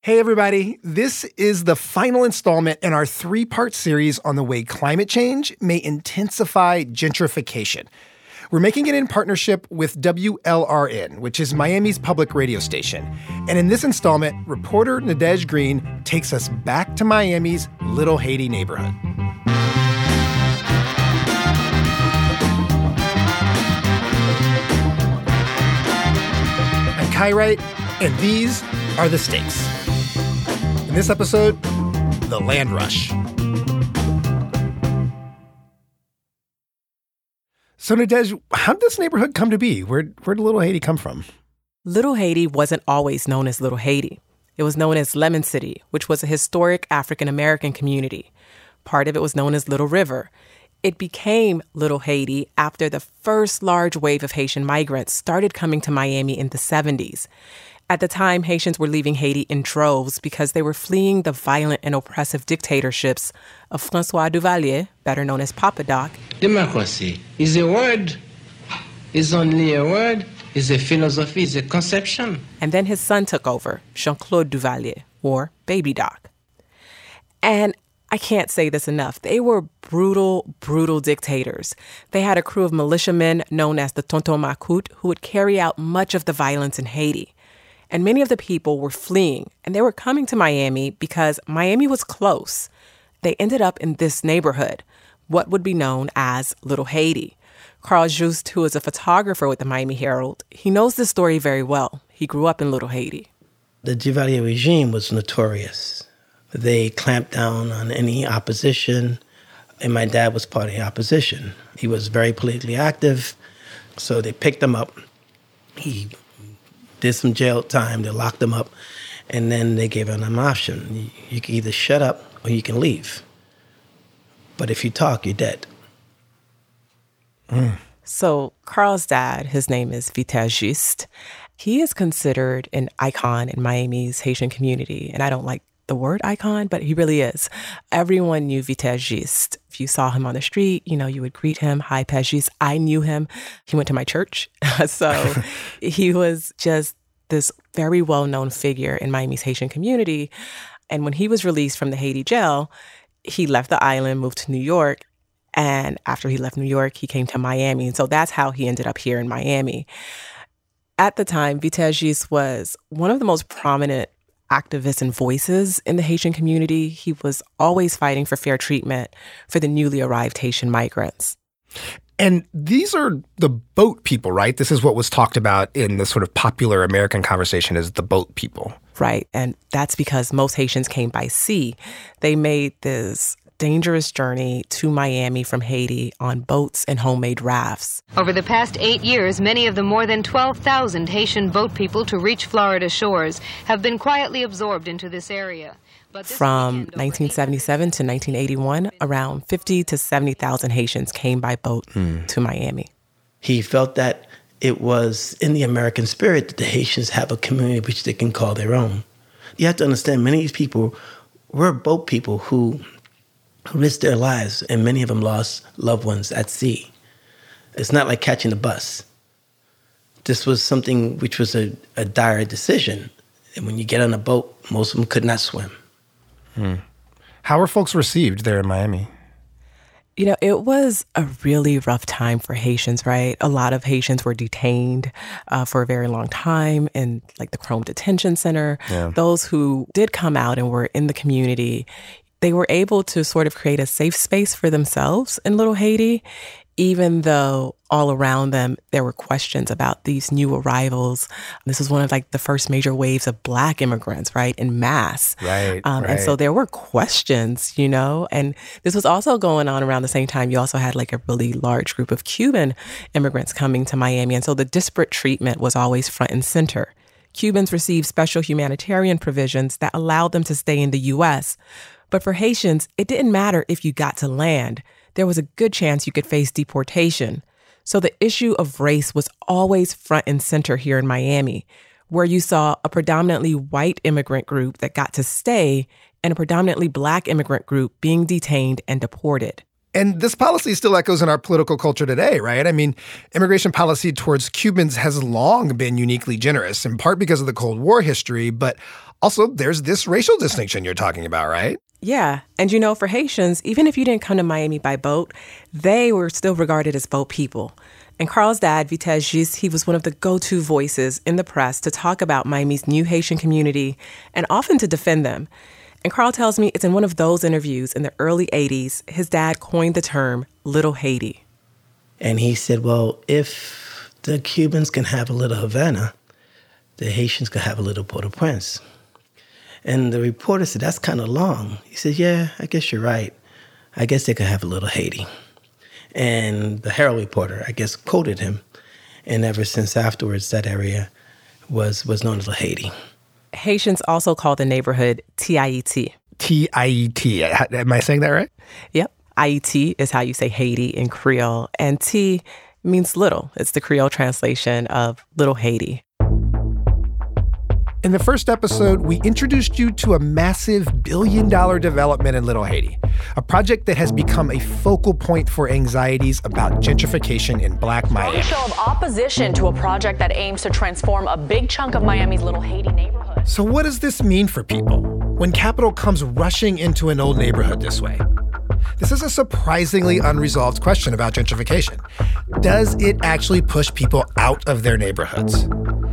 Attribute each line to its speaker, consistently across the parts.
Speaker 1: Hey, everybody. This is the final installment in our three part series on the way climate change may intensify gentrification. We're making it in partnership with WLRN, which is Miami's public radio station. And in this installment, reporter Nadege Green takes us back to Miami's Little Haiti neighborhood. I'm Wright, and these are the stakes. This episode, the land rush. So, Nadege, how did this neighborhood come to be? Where, where did Little Haiti come from?
Speaker 2: Little Haiti wasn't always known as Little Haiti. It was known as Lemon City, which was a historic African American community. Part of it was known as Little River. It became Little Haiti after the first large wave of Haitian migrants started coming to Miami in the 70s. At the time, Haitians were leaving Haiti in droves because they were fleeing the violent and oppressive dictatorships of Francois Duvalier, better known as Papa Doc.
Speaker 3: Democracy is a word, is only a word, is a philosophy, is a conception.
Speaker 2: And then his son took over, Jean Claude Duvalier, or Baby Doc. And I can't say this enough. They were brutal, brutal dictators. They had a crew of militiamen known as the Tonton Macoute who would carry out much of the violence in Haiti and many of the people were fleeing and they were coming to Miami because Miami was close. They ended up in this neighborhood, what would be known as Little Haiti. Carl Juste, who is a photographer with the Miami Herald, he knows this story very well. He grew up in Little Haiti.
Speaker 4: The Duvalier regime was notorious. They clamped down on any opposition, and my dad was part of the opposition. He was very politically active, so they picked him up. He did some jail time. They locked him up, and then they gave him an option: you, you can either shut up or you can leave. But if you talk, you're dead.
Speaker 2: Mm. So Carl's dad, his name is Viter Juste. He is considered an icon in Miami's Haitian community, and I don't like the word icon, but he really is. Everyone knew Viter Juste. If you saw him on the street, you know, you would greet him, hi, Pejis. I knew him. He went to my church. so he was just this very well known figure in Miami's Haitian community. And when he was released from the Haiti jail, he left the island, moved to New York. And after he left New York, he came to Miami. And so that's how he ended up here in Miami. At the time, Viter Juste was one of the most prominent activists and voices in the Haitian community. He was always fighting for fair treatment for the newly arrived Haitian migrants.
Speaker 1: And these are the boat people, right? This is what was talked about in the sort of popular American conversation as the boat people.
Speaker 2: Right. And that's because most Haitians came by sea. They made this dangerous journey to Miami from Haiti on boats and homemade rafts.
Speaker 5: Over the past eight years, many of the more than 12,000 Haitian boat people to reach Florida shores have been quietly absorbed into this area.
Speaker 2: From 1977 to 1981, around 50 to 70,000 Haitians came by boat mm. to Miami.
Speaker 4: He felt that it was in the American spirit that the Haitians have a community which they can call their own. You have to understand, many of these people were boat people who risked their lives, and many of them lost loved ones at sea. It's not like catching a bus. This was something which was a, a dire decision. And when you get on a boat, most of them could not swim.
Speaker 1: Hmm. How were folks received there in Miami?
Speaker 2: You know, it was a really rough time for Haitians, right? A lot of Haitians were detained uh, for a very long time in like the Krome Detention Center. Yeah. Those who did come out and were in the community, they were able to sort of create a safe space for themselves in Little Haiti, even though all around them there were questions about these new arrivals. This was one of like the first major waves of black immigrants, right, in mass.
Speaker 1: Right, um,
Speaker 2: right. And so there were questions, you know, and this was also going on around the same time. You also had like a really large group of Cuban immigrants coming to Miami. And so the disparate treatment was always front and center. Cubans received special humanitarian provisions that allowed them to stay in the U.S., but for Haitians, it didn't matter if you got to land. There was a good chance you could face deportation. So the issue of race was always front and center here in Miami, where you saw a predominantly white immigrant group that got to stay and a predominantly black immigrant group being detained and deported.
Speaker 1: And this policy still echoes in our political culture today, right? I mean, immigration policy towards Cubans has long been uniquely generous, in part because of the Cold War history, but also there's this racial distinction you're talking about, right?
Speaker 2: Yeah. And you know, for Haitians, even if you didn't come to Miami by boat, they were still regarded as boat people. And Carl's dad, Viter Juste, he was one of the go to voices in the press to talk about Miami's new Haitian community and often to defend them. And Carl tells me it's in one of those interviews in the early 80s, his dad coined the term Little Haiti.
Speaker 4: And he said, Well, if the Cubans can have a little Havana, the Haitians can have a little Port au Prince. And the reporter said, That's kind of long. He said, Yeah, I guess you're right. I guess they could have a little Haiti. And the Herald reporter, I guess, quoted him. And ever since afterwards, that area was, was known as Haiti.
Speaker 2: Haitians also call the neighborhood T-I-E-T.
Speaker 1: T-I-E-T. Am I saying that right?
Speaker 2: Yep. I-E-T is how you say Haiti in Creole. And T means little. It's the Creole translation of Little Haiti.
Speaker 1: In the first episode, we introduced you to a massive billion dollar development in Little Haiti, a project that has become a focal point for anxieties about gentrification in Black Miami.
Speaker 6: Show of opposition to a project that aims to transform a big chunk of Miami's Little Haiti neighborhood.
Speaker 1: So, what does this mean for people when capital comes rushing into an old neighborhood this way? This is a surprisingly unresolved question about gentrification. Does it actually push people out of their neighborhoods?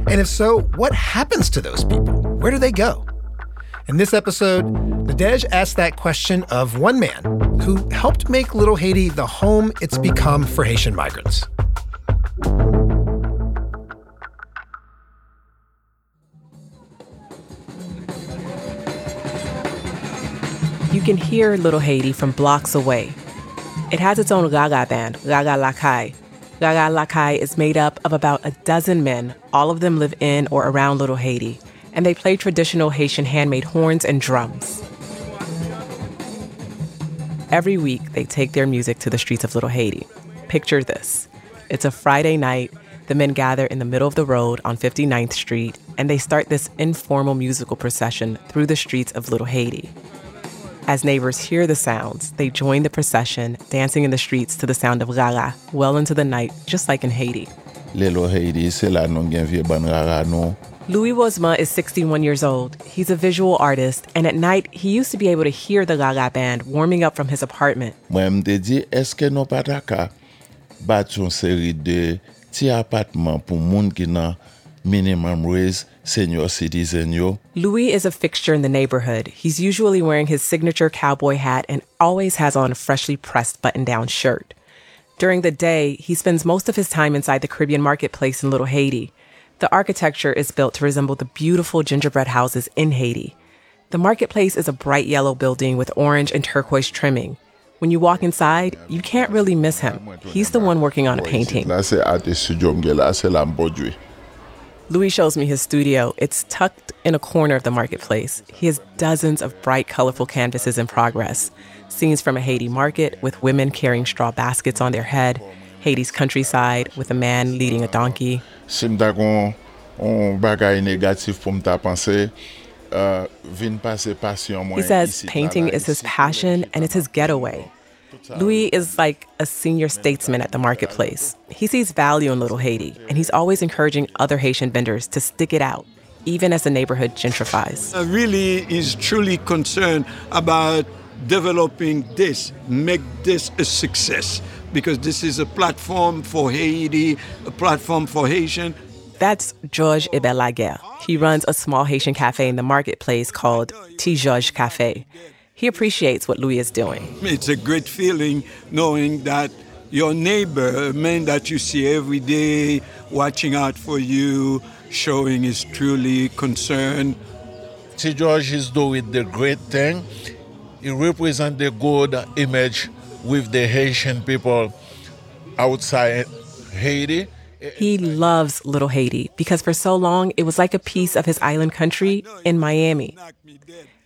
Speaker 1: And if so, what happens to those people? Where do they go? In this episode, Nadege asked that question of one man who helped make Little Haiti the home it's become for Haitian migrants.
Speaker 2: Can hear Little Haiti from blocks away. It has its own Gaga band, Gaga Lakai. Gaga Lakai is made up of about a dozen men. All of them live in or around Little Haiti, and they play traditional Haitian handmade horns and drums. Every week, they take their music to the streets of Little Haiti. Picture this it's a Friday night. The men gather in the middle of the road on 59th Street, and they start this informal musical procession through the streets of Little Haiti. As neighbors hear the sounds, they join the procession, dancing in the streets to the sound of gaga well into the night, just like in Haiti.
Speaker 7: Haiti, c'est la non ban
Speaker 2: Louis Wozma is 61 years old. He's a visual artist, and at night, he used to be able to hear the Gaga band warming up from his apartment.
Speaker 7: Moi, m'te dit, est-ce que nous pas battre une série de petits appartements pour moun qui nan minimum wage senior citizen yo.
Speaker 2: Louis is a fixture in the neighborhood. He's usually wearing his signature cowboy hat and always has on a freshly pressed button-down shirt. During the day, he spends most of his time inside the Caribbean marketplace in Little Haiti. The architecture is built to resemble the beautiful gingerbread houses in Haiti. The marketplace is a bright yellow building with orange and turquoise trimming. When you walk inside, you can't really miss him. He's the one working on a painting. Louis shows me his studio. It's tucked in a corner of the marketplace. He has dozens of bright, colorful canvases in progress. Scenes from a Haiti market with women carrying straw baskets on their head, Haiti's countryside with a man leading a donkey.
Speaker 7: Uh,
Speaker 2: he says painting is his passion and it's his getaway. Louis is like a senior statesman at the marketplace. He sees value in Little Haiti, and he's always encouraging other Haitian vendors to stick it out, even as the neighborhood gentrifies.
Speaker 8: Uh, really is truly concerned about developing this, make this a success, because this is a platform for Haiti, a platform for Haitian.
Speaker 2: That's Georges Ebelaguer. He runs a small Haitian cafe in the marketplace called T. Georges Cafe. He appreciates what Louis is doing.
Speaker 8: It's a great feeling knowing that your neighbor, a man that you see every day, watching out for you, showing his truly concern.
Speaker 7: T. George is doing the great thing. He represents the good image with the Haitian people outside Haiti.
Speaker 2: He loves Little Haiti because for so long it was like a piece of his island country in Miami.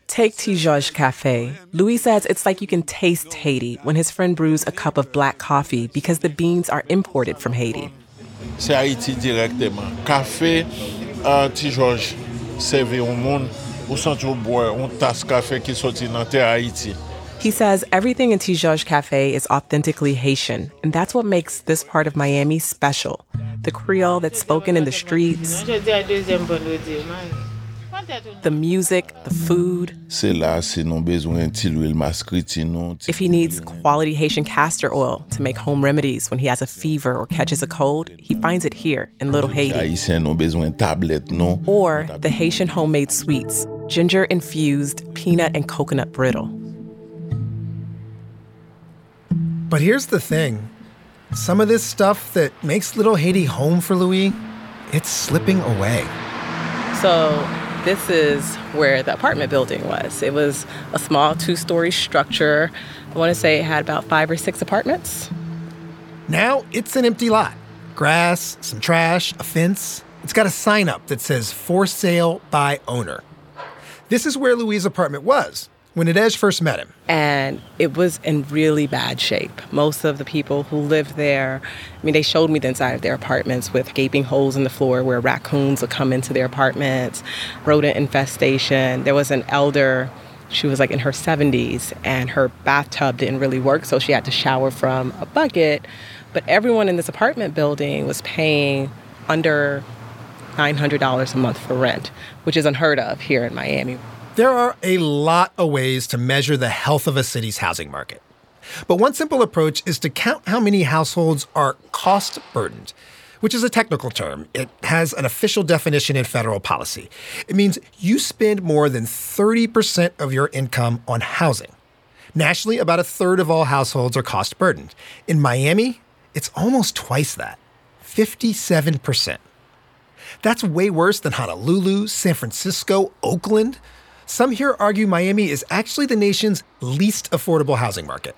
Speaker 2: Take T. Georges Cafe. Louis says it's like you can taste Haiti when his friend brews a cup of black coffee because the beans are imported from Haiti.
Speaker 7: C'est Haïti directement. Café, uh, T. Georges servi au monde, ou senti boire une tasse café qui sorti dans terre Haïti.
Speaker 2: He says everything in Tigeorges Cafe is authentically Haitian, and that's what makes this part of Miami special. The Creole that's spoken in the streets, the music, the food. If he needs quality Haitian castor oil to make home remedies when he has a fever or catches a cold, he finds it here in Little Haiti. Or the Haitian homemade sweets, ginger infused peanut and coconut brittle.
Speaker 1: But here's the thing some of this stuff that makes Little Haiti home for Louis, it's slipping away.
Speaker 2: So, this is where the apartment building was. It was a small two story structure. I want to say it had about five or six apartments.
Speaker 1: Now it's an empty lot grass, some trash, a fence. It's got a sign up that says for sale by owner. This is where Louise's apartment was when Nadege first met him.
Speaker 2: And it was in really bad shape. Most of the people who lived there, I mean, they showed me the inside of their apartments with gaping holes in the floor where raccoons would come into their apartments, rodent infestation. There was an elder, she was like in her 70s, and her bathtub didn't really work, so she had to shower from a bucket. But everyone in this apartment building was paying under $900 a month for rent, which is unheard of here in Miami.
Speaker 1: There are a lot of ways to measure the health of a city's housing market. But one simple approach is to count how many households are cost burdened, which is a technical term. It has an official definition in federal policy. It means you spend more than 30% of your income on housing. Nationally, about a third of all households are cost burdened. In Miami, it's almost twice that 57%. That's way worse than Honolulu, San Francisco, Oakland. Some here argue Miami is actually the nation's least affordable housing market.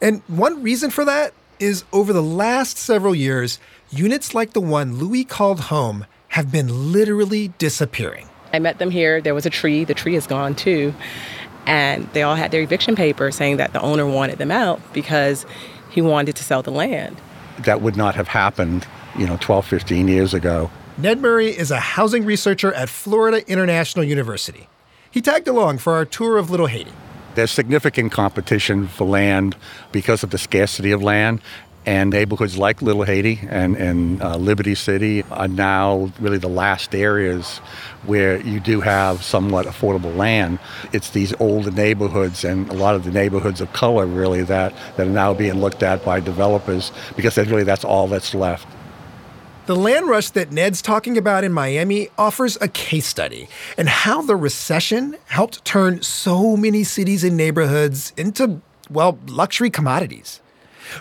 Speaker 1: And one reason for that is over the last several years, units like the one Louis called home have been literally disappearing.
Speaker 2: I met them here. There was a tree. The tree is gone too. And they all had their eviction paper saying that the owner wanted them out because he wanted to sell the land.
Speaker 9: That would not have happened, you know, 12, 15 years ago.
Speaker 1: Ned Murray is a housing researcher at Florida International University. He tagged along for our tour of Little Haiti.
Speaker 9: There's significant competition for land because of the scarcity of land. And neighborhoods like Little Haiti and, and uh, Liberty City are now really the last areas where you do have somewhat affordable land. It's these older neighborhoods and a lot of the neighborhoods of color really that, that are now being looked at by developers because really that's all that's left.
Speaker 1: The land rush that Ned's talking about in Miami offers a case study and how the recession helped turn so many cities and neighborhoods into, well, luxury commodities.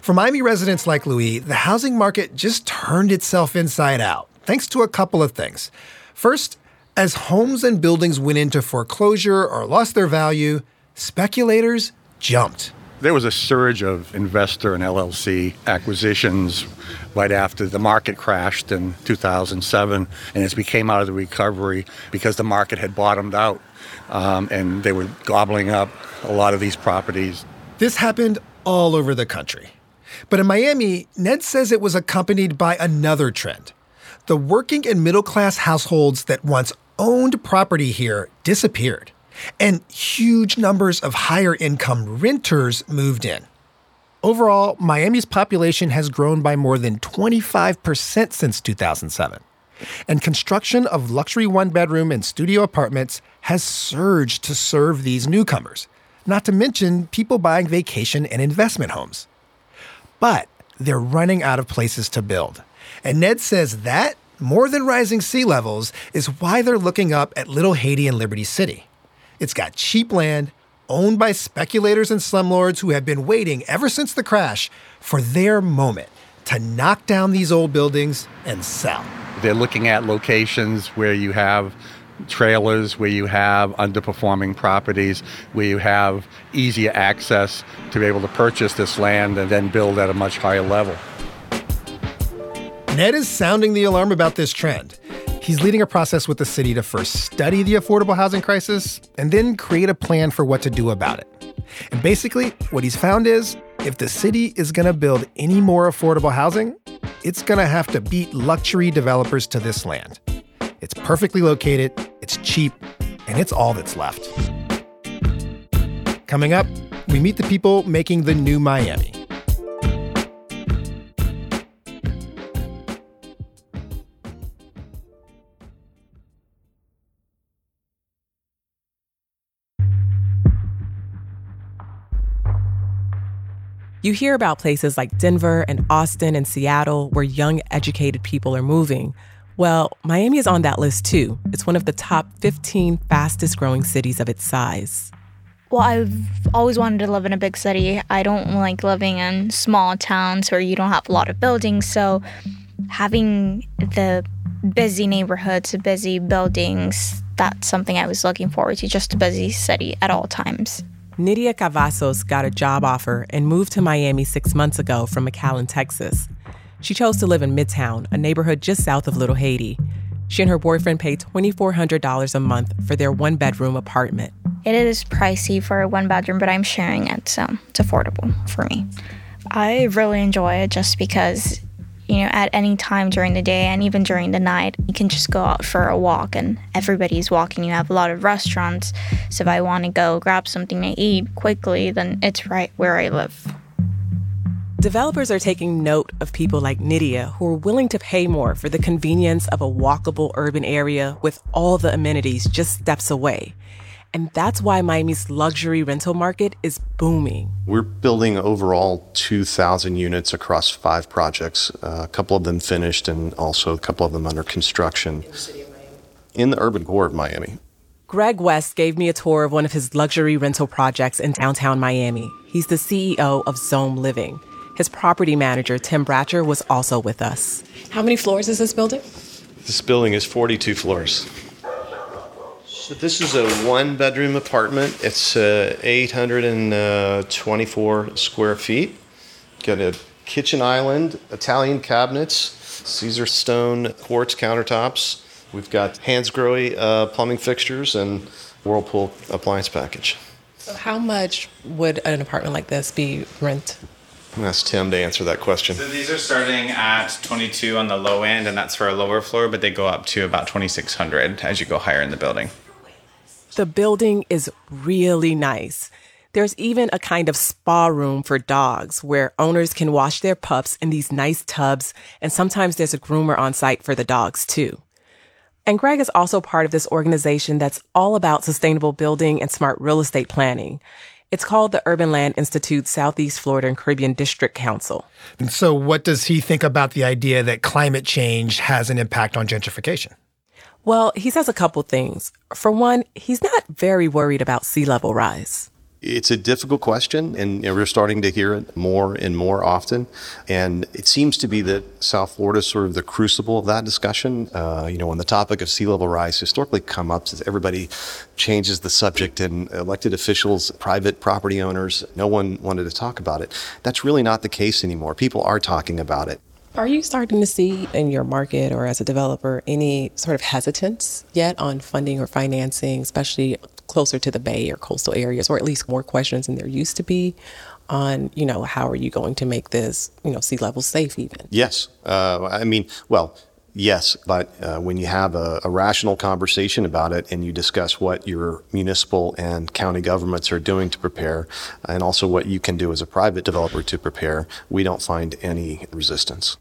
Speaker 1: For Miami residents like Louis, the housing market just turned itself inside out, thanks to a couple of things. First, as homes and buildings went into foreclosure or lost their value, speculators jumped.
Speaker 9: There was a surge of investor and LLC acquisitions right after the market crashed in 2007. And as we came out of the recovery, because the market had bottomed out um, and they were gobbling up a lot of these properties.
Speaker 1: This happened all over the country. But in Miami, Ned says it was accompanied by another trend. The working and middle class households that once owned property here disappeared and huge numbers of higher income renters moved in. Overall, Miami's population has grown by more than 25% since 2007. And construction of luxury one bedroom and studio apartments has surged to serve these newcomers, not to mention people buying vacation and investment homes. But they're running out of places to build. And Ned says that, more than rising sea levels, is why they're looking up at Little Haiti and Liberty City. It's got cheap land owned by speculators and slumlords who have been waiting ever since the crash for their moment to knock down these old buildings and sell.
Speaker 9: They're looking at locations where you have trailers, where you have underperforming properties, where you have easier access to be able to purchase this land and then build at a much higher level.
Speaker 1: Ned is sounding the alarm about this trend. He's leading a process with the city to first study the affordable housing crisis and then create a plan for what to do about it. And basically, what he's found is if the city is going to build any more affordable housing, it's going to have to beat luxury developers to this land. It's perfectly located, it's cheap, and it's all that's left. Coming up, we meet the people making the new Miami.
Speaker 2: You hear about places like Denver and Austin and Seattle where young, educated people are moving. Well, Miami is on that list too. It's one of the top 15 fastest growing cities of its size.
Speaker 10: Well, I've always wanted to live in a big city. I don't like living in small towns where you don't have a lot of buildings. So, having the busy neighborhoods, busy buildings, that's something I was looking forward to, just a busy city at all times.
Speaker 2: Nydia Cavazos got a job offer and moved to Miami six months ago from McAllen, Texas. She chose to live in Midtown, a neighborhood just south of Little Haiti. She and her boyfriend pay $2,400 a month for their one bedroom apartment.
Speaker 10: It is pricey for a one bedroom, but I'm sharing it, so it's affordable for me. I really enjoy it just because you know, at any time during the day and even during the night, you can just go out for a walk and everybody's walking. You have a lot of restaurants. So if I want to go grab something to eat quickly, then it's right where I live.
Speaker 2: Developers are taking note of people like Nydia who are willing to pay more for the convenience of a walkable urban area with all the amenities just steps away. And that's why Miami's luxury rental market is booming.
Speaker 11: We're building overall 2,000 units across five projects, uh, a couple of them finished and also a couple of them under construction. In the, In the urban core of Miami.
Speaker 2: Greg West gave me a tour of one of his luxury rental projects in downtown Miami. He's the CEO of ZOM Living. His property manager, Tim Bratcher, was also with us.
Speaker 12: How many floors is this building?
Speaker 11: This building is 42 floors. So this is a one bedroom apartment. It's uh, 824 square feet. Got a kitchen island, Italian cabinets, Caesar stone quartz countertops. We've got Hansgrohe uh, plumbing fixtures and Whirlpool appliance package.
Speaker 12: So how much would an apartment like this be rent?
Speaker 11: I'm ask Tim to answer that question.
Speaker 13: So these are starting at 22 on the low end, and that's for a lower floor, but they go up to about 2,600 as you go higher in the building.
Speaker 2: The building is really nice. There's even a kind of spa room for dogs where owners can wash their pups in these nice tubs, and sometimes there's a groomer on site for the dogs too. And Greg is also part of this organization that's all about sustainable building and smart real estate planning. It's called the Urban Land Institute Southeast Florida and Caribbean District Council.
Speaker 1: And so, what does he think about the idea that climate change has an impact on gentrification?
Speaker 2: Well, he says a couple things. For one, he's not very worried about sea level rise.
Speaker 11: It's a difficult question, and you know, we're starting to hear it more and more often. And it seems to be that South Florida is sort of the crucible of that discussion. Uh, you know, when the topic of sea level rise historically come up, since everybody changes the subject, and elected officials, private property owners, no one wanted to talk about it. That's really not the case anymore. People are talking about it.
Speaker 12: Are you starting to see in your market or as a developer any sort of hesitance yet on funding or financing, especially closer to the bay or coastal areas, or at least more questions than there used to be on, you know, how are you going to make this, you know, sea level safe even?
Speaker 11: Yes. Uh, I mean, well, yes, but uh, when you have a, a, rational conversation about it and you discuss what your municipal and county governments are doing to prepare, and also what you can do as a private developer to prepare, we don't find any resistance.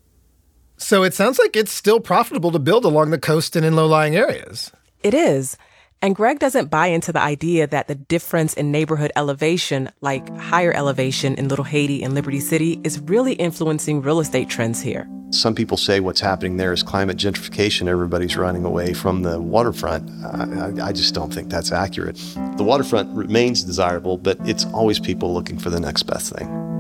Speaker 1: So it sounds like it's still profitable to build along the coast and in low lying areas.
Speaker 2: It is. And Greg doesn't buy into the idea that the difference in neighborhood elevation, like higher elevation in Little Haiti and Liberty City, is really influencing real estate trends here.
Speaker 11: Some people say what's happening there is climate gentrification. Everybody's running away from the waterfront. I, I just don't think that's accurate. The waterfront remains desirable, but it's always people looking for the next best thing.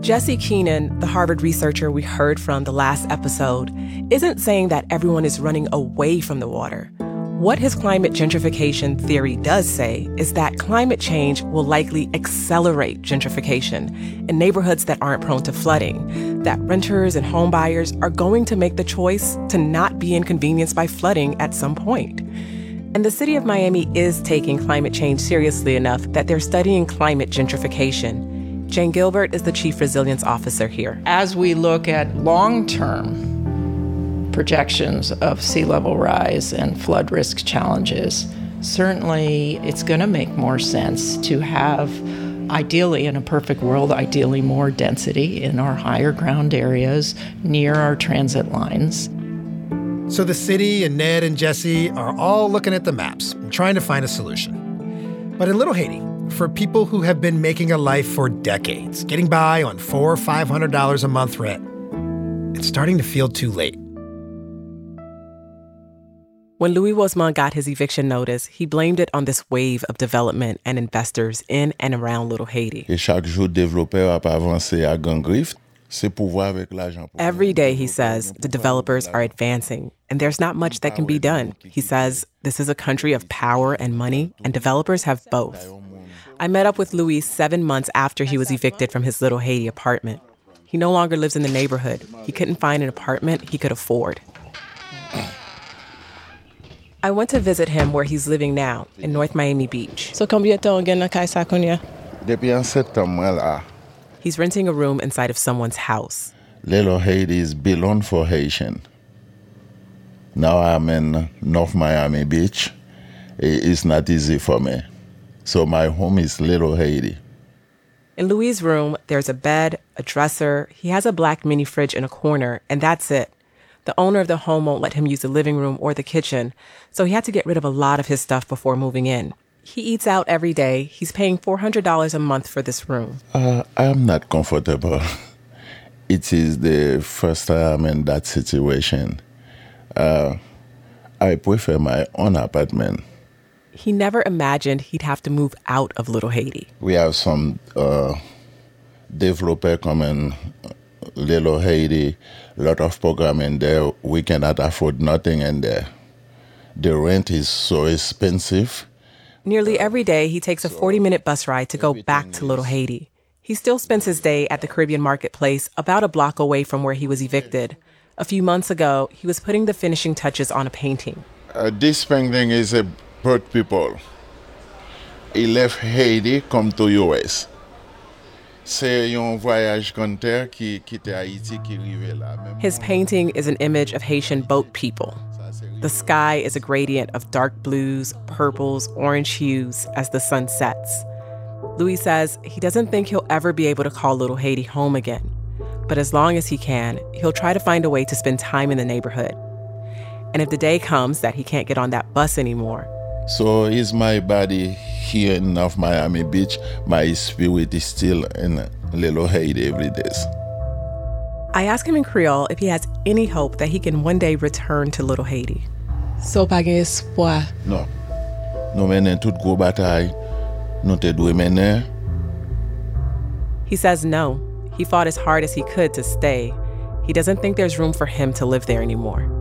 Speaker 2: Jesse Keenan, the Harvard researcher we heard from the last episode, isn't saying that everyone is running away from the water. What his climate gentrification theory does say is that climate change will likely accelerate gentrification in neighborhoods that aren't prone to flooding, that renters and homebuyers are going to make the choice to not be inconvenienced by flooding at some point. And the city of Miami is taking climate change seriously enough that they're studying climate gentrification Jane Gilbert is the Chief Resilience Officer here.
Speaker 14: As we look at long term projections of sea level rise and flood risk challenges, certainly it's going to make more sense to have Ideally, in a perfect world, ideally more density in our higher ground areas near our transit lines.
Speaker 1: So the city and Ned and Jesse are all looking at the maps and trying to find a solution. But in Little Haiti, for people who have been making a life for decades, getting by on four or five hundred dollars a month rent, it's starting to feel too late.
Speaker 2: When Louis Wosman got his eviction notice, he blamed it on this wave of development and investors in and around Little Haiti.
Speaker 7: Et chaque jour, développeur a avancé à grand griffe. C'est pour voir avec l'argent.
Speaker 2: Every day, he says, the developers are advancing, and there's not much that can be done. He says this is a country of power and money, and developers have both. I met up with Louis seven months after he was evicted from his Little Haiti apartment. He no longer lives in the neighborhood. He couldn't find an apartment he could afford. I went to visit him where he's living now, in North Miami Beach.
Speaker 12: So combien de temps again Kaisa Kunya?
Speaker 7: Depuis en septembre, là,
Speaker 2: He's renting a room inside of someone's house.
Speaker 7: Little Haiti is belong for Haitian. Now I'm in North Miami Beach. It's not easy for me. So my home is Little Haiti.
Speaker 2: In Louis' room, there's a bed, a dresser, he has a black mini fridge in a corner, and that's it. The owner of the home won't let him use the living room or the kitchen, so he had to get rid of a lot of his stuff before moving in. He eats out every day. He's paying $400 a month for this room.
Speaker 7: Uh, I'm not comfortable. It is the first time in that situation. Uh, I prefer my own apartment.
Speaker 2: He never imagined he'd have to move out of Little Haiti.
Speaker 7: We have some uh, developer coming, Little Haiti, lot of program in there. We cannot afford nothing in there. The rent is so expensive.
Speaker 2: Nearly every day, he takes a 40 minute bus ride to go back to Little Haiti. He still spends his day at the Caribbean Marketplace, about a block away from where he was evicted. A few months ago, he was putting the finishing touches on a painting.
Speaker 7: Uh, this painting is about people. He left Haiti, come to US. C'est un voyage contraire qui quitte Haïti, qui arrive là.
Speaker 2: His painting is an image of Haitian boat people. The sky is a gradient of dark blues, purples, orange hues as the sun sets. Louis says he doesn't think he'll ever be able to call Little Haiti home again. But as long as he can, he'll try to find a way to spend time in the neighborhood. And if the day comes that he can't get on that bus anymore,
Speaker 7: So is my body here in North Miami Beach. My spirit is still in Little Haiti every day.
Speaker 2: I ask him in Creole if he has any hope that he can one day return to Little Haiti.
Speaker 12: So pa gen espoir. No.
Speaker 7: Non. Nou menen tout gros batay. Nou te dwe menen.
Speaker 2: He says no. He fought as hard as he could to stay. He doesn't think there's room for him to live there anymore.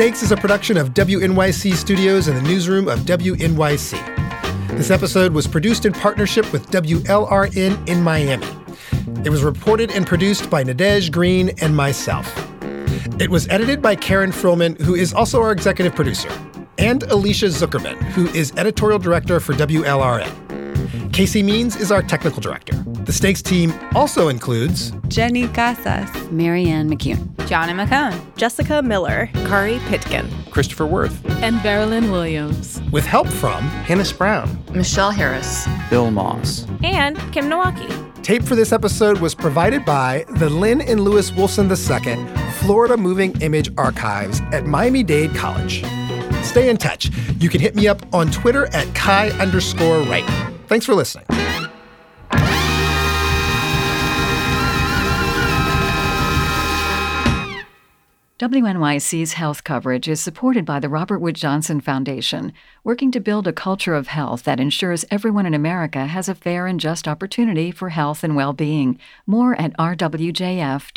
Speaker 1: Stakes is a production of WNYC Studios and the newsroom of WNYC. This episode was produced in partnership with WLRN in Miami. It was reported and produced by Nadege Green and myself. It was edited by Karen Frillman, who is also our executive producer, and Alicia Zuckerman, who is editorial director for WLRN. Casey Means is our technical director. The Stakes team also includes
Speaker 15: Jenny Casas, Marianne McCune, Johnny McCone, Jessica Miller, Kari Pitkin,
Speaker 16: Christopher Werth,
Speaker 15: and Marilyn Williams,
Speaker 1: with help from
Speaker 16: Hennis Brown,
Speaker 15: Michelle Harris,
Speaker 16: Bill Moss,
Speaker 15: and Kim Nowacki.
Speaker 1: Tape for this episode was provided by the Lynn and Louis Wolfson II Florida Moving Image Archives at Miami Dade College. Stay in touch. You can hit me up on Twitter at Kai underscore Wright. Thanks for listening.
Speaker 17: WNYC's health coverage is supported by the Robert Wood Johnson Foundation, working to build a culture of health that ensures everyone in America has a fair and just opportunity for health and well being. More at rwjf.org.